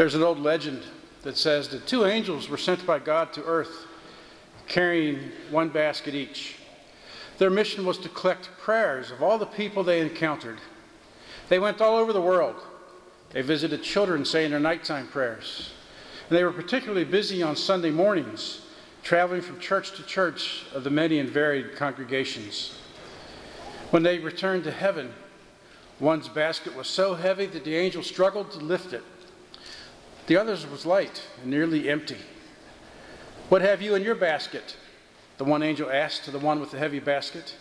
There's an old legend that says that two angels were sent by God to earth carrying one basket each. Their mission was to collect prayers of all the people they encountered. They went all over the world. They visited children saying their nighttime prayers. And they were particularly busy on Sunday mornings, traveling from church to church of the many and varied congregations. When they returned to heaven, one's basket was so heavy that the angel struggled to lift it. The other's was light and nearly empty. What have you in your basket? The one angel asked to the one with the heavy basket.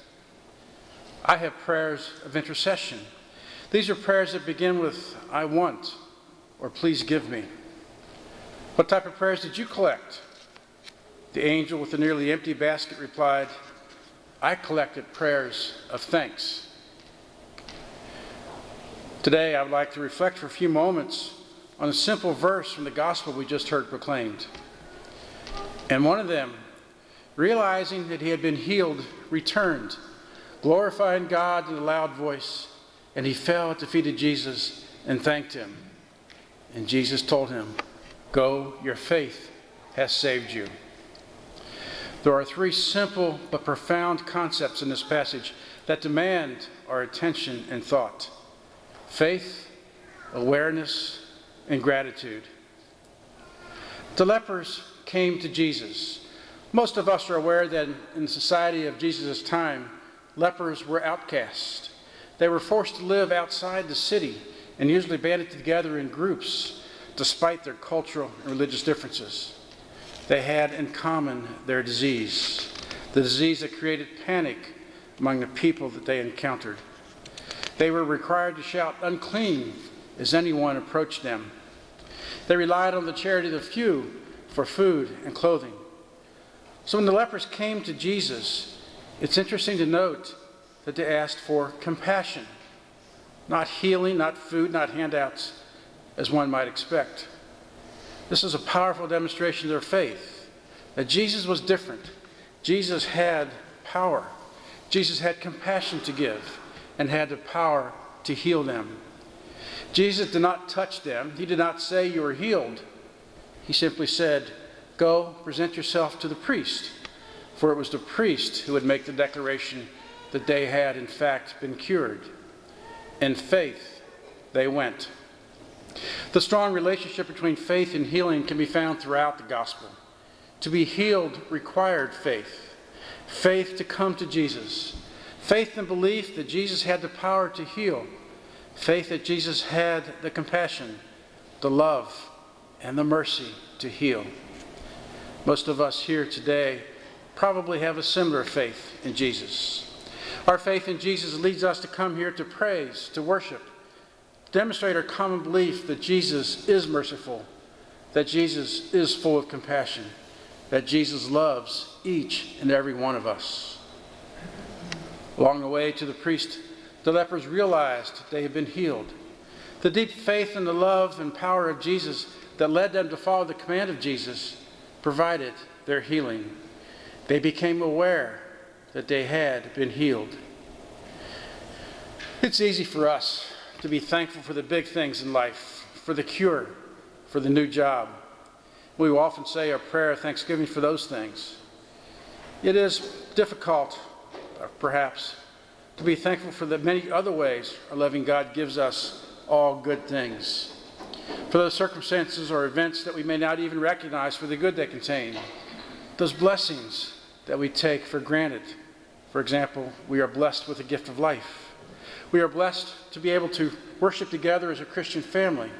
I have prayers of intercession. These are prayers that begin with, I want, or please give me. What type of prayers did you collect? The angel with the nearly empty basket replied, I collected prayers of thanks. Today, I would like to reflect for a few moments on a simple verse from the gospel we just heard proclaimed. And one of them, realizing that he had been healed, returned, glorifying God in a loud voice, and he fell at the feet of Jesus and thanked him. And Jesus told him, Go, your faith has saved you. There are three simple but profound concepts in this passage that demand our attention and thought faith, awareness, and gratitude. The lepers came to Jesus. Most of us are aware that in the society of Jesus' time, lepers were outcasts. They were forced to live outside the city and usually banded together in groups despite their cultural and religious differences. They had in common their disease, the disease that created panic among the people that they encountered. They were required to shout unclean as anyone approached them. They relied on the charity of the few for food and clothing. So when the lepers came to Jesus, it's interesting to note that they asked for compassion, not healing, not food, not handouts, as one might expect. This is a powerful demonstration of their faith that Jesus was different. Jesus had power. Jesus had compassion to give and had the power to heal them. Jesus did not touch them. He did not say, You are healed. He simply said, Go, present yourself to the priest. For it was the priest who would make the declaration that they had, in fact, been cured. In faith, they went. The strong relationship between faith and healing can be found throughout the gospel. To be healed required faith faith to come to Jesus, faith and belief that Jesus had the power to heal, faith that Jesus had the compassion, the love, and the mercy to heal. Most of us here today probably have a similar faith in Jesus. Our faith in Jesus leads us to come here to praise, to worship, demonstrate our common belief that Jesus is merciful, that Jesus is full of compassion, that Jesus loves each and every one of us. Along the way to the priest, the lepers realized they had been healed. The deep faith and the love and power of Jesus that led them to follow the command of Jesus provided their healing. They became aware that they had been healed. It's easy for us to be thankful for the big things in life, for the cure, for the new job. We will often say our prayer of thanksgiving for those things. It is difficult, uh, perhaps, to be thankful for the many other ways our loving God gives us all good things for those circumstances or events that we may not even recognize for the good they contain, those blessings that we take for granted. For example, we are blessed with the gift of life. We are blessed to be able to worship together as a Christian family.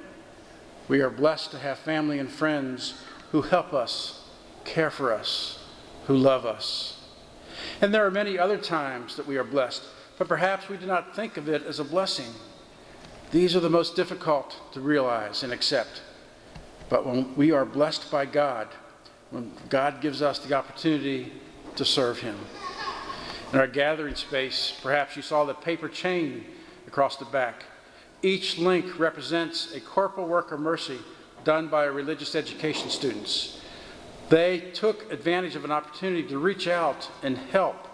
We are blessed to have family and friends who help us, care for us, who love us. And there are many other times that we are blessed, but perhaps we do not think of it as a blessing. These are the most difficult to realize and accept. But when we are blessed by God, when God gives us the opportunity to serve Him. In our gathering space, perhaps you saw the paper chain across the back. Each link represents a corporal work of mercy done by religious education students. They took advantage of an opportunity to reach out and help.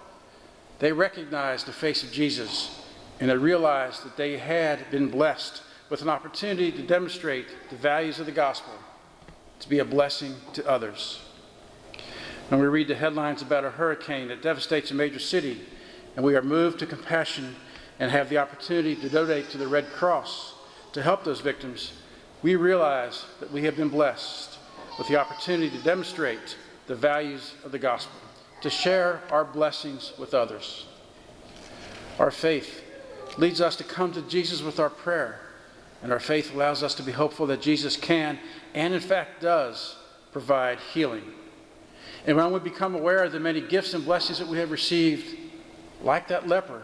They recognized the face of Jesus and they realized that they had been blessed with an opportunity to demonstrate the values of the gospel, to be a blessing to others. When we read the headlines about a hurricane that devastates a major city, and we are moved to compassion and have the opportunity to donate to the Red Cross to help those victims, we realize that we have been blessed with the opportunity to demonstrate the values of the gospel, to share our blessings with others. Our faith leads us to come to Jesus with our prayer, and our faith allows us to be hopeful that Jesus can, and in fact does, provide healing. And when we become aware of the many gifts and blessings that we have received, like that leper,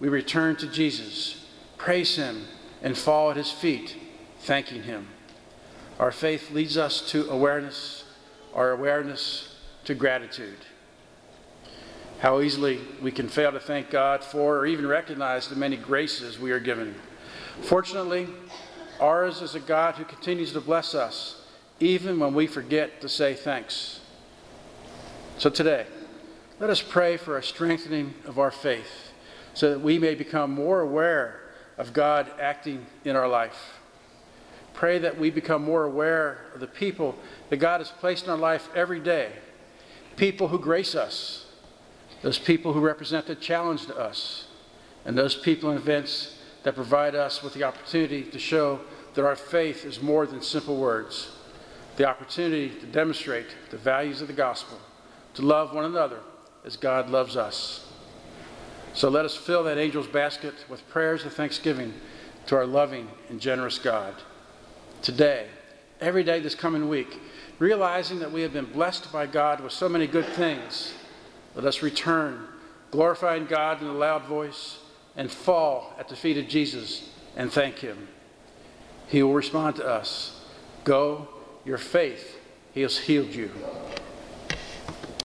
we return to Jesus, praise Him, and fall at His feet, thanking Him. Our faith leads us to awareness, our awareness to gratitude. How easily we can fail to thank God for or even recognize the many graces we are given. Fortunately, ours is a God who continues to bless us, even when we forget to say thanks. So today, let us pray for a strengthening of our faith so that we may become more aware of God acting in our life. Pray that we become more aware of the people that God has placed in our life every day, people who grace us, those people who represent the challenge to us, and those people and events that provide us with the opportunity to show that our faith is more than simple words, the opportunity to demonstrate the values of the gospel, to love one another as God loves us. So let us fill that angel's basket with prayers of thanksgiving to our loving and generous God. Today, every day this coming week, realizing that we have been blessed by God with so many good things, let us return, glorifying God in a loud voice, and fall at the feet of Jesus and thank Him. He will respond to us Go, your faith, He has healed you.